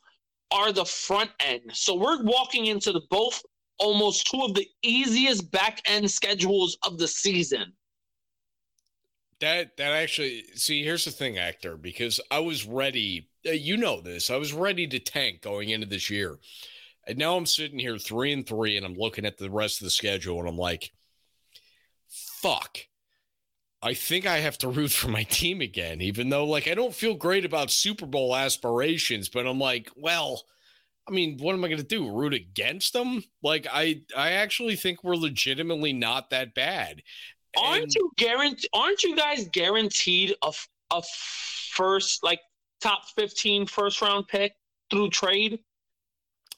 are the front end. So we're walking into the both almost two of the easiest back end schedules of the season. That that actually see here's the thing, Hector, because I was ready. uh, You know this. I was ready to tank going into this year, and now I'm sitting here three and three, and I'm looking at the rest of the schedule, and I'm like, "Fuck." I think I have to root for my team again, even though like I don't feel great about Super Bowl aspirations, but I'm like, well, I mean, what am I going to do? Root against them? Like I I actually think we're legitimately not that bad. Aren't you guaranteed? Aren't you guys guaranteed a a first like top 15 first round pick through trade?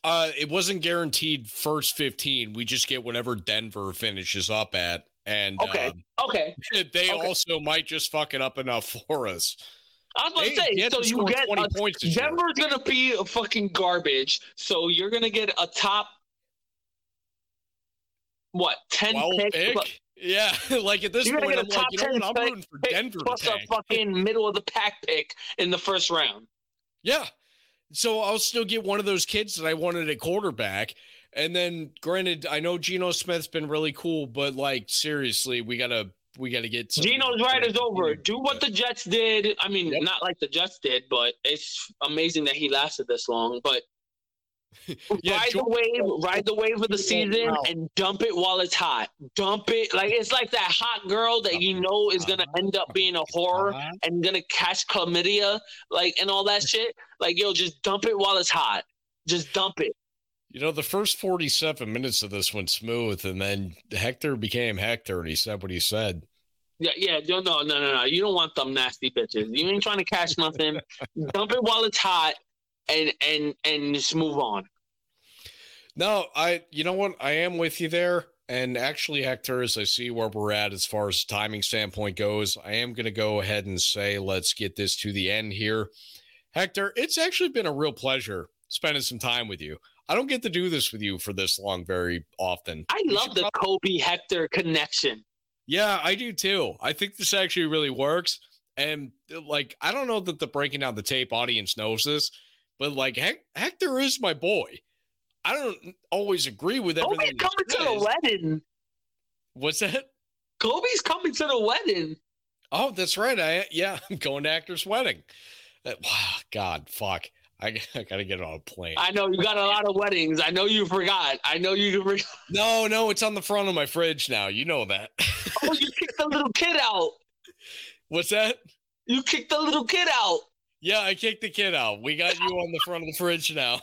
Uh, it wasn't guaranteed first 15. We just get whatever Denver finishes up at. And Okay. um, Okay, they Okay. also might just fuck it up enough for us. I was going to say. So you get 20 a, points. Denver's gonna be a fucking garbage. So you're gonna get a top what 10 pick, pick? Yeah. like at this point, I'm a like, you know 10 what? I'm rooting for Denver to plus a fucking middle of the pack pick in the first round. Yeah. So I'll still get one of those kids that I wanted at quarterback. And then granted, I know Geno Smith's been really cool, but like seriously, we gotta we gotta get some- Gino's ride is over. Do what the Jets did. I mean, Yep. not like the Jets did, but it's amazing that he lasted this long. But Yeah, ride the wave, ride the wave of the season, Wow. and dump it while it's hot. Dump it like it's like that hot girl that you know is gonna end up being a horror Uh-huh. and gonna catch chlamydia, like and all that shit. Like yo, just dump it while it's hot. Just dump it. You know, the first 47 minutes of this went smooth, and then Hector became Hector, and he said what he said. Yeah, yeah, no, no, no, no, no. You don't want them nasty bitches. You ain't trying to catch nothing. dump it while it's hot, and and and just move on. No, I, you know what? I am with you there. And actually, Hector, as I see where we're at as far as timing standpoint goes, I am going to go ahead and say, let's get this to the end here. Hector, it's actually been a real pleasure spending some time with you. I don't get to do this with you for this long very often. I love the Kobe Hector connection. Yeah, I do too. I think this actually really works. And like, I don't know that the breaking down the tape audience knows this, but like, Hector is my boy. I don't always agree with everything. Kobe's coming to the wedding. What's that? Kobe's coming to the wedding. Oh, that's right. I yeah, I'm going to Hector's wedding. Uh, wow, God, fuck. I, I gotta get on a plane. I know you got a lot of weddings. I know you forgot. I know you forgot. No, no, it's on the front of my fridge now. You know that. oh, you kicked the little kid out. What's that? You kicked the little kid out. Yeah, I kicked the kid out. We got you on the front of the fridge now.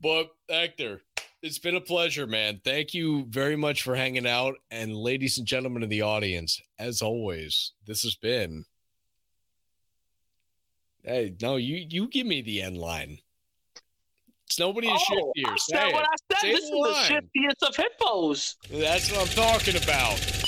but Hector, it's been a pleasure, man. Thank you very much for hanging out. And ladies and gentlemen of the audience, as always, this has been. Hey, no, you you give me the end line. It's nobody is oh, shiftier. Say what I said. Say this is the shiftiest of hippos. That's what I'm talking about.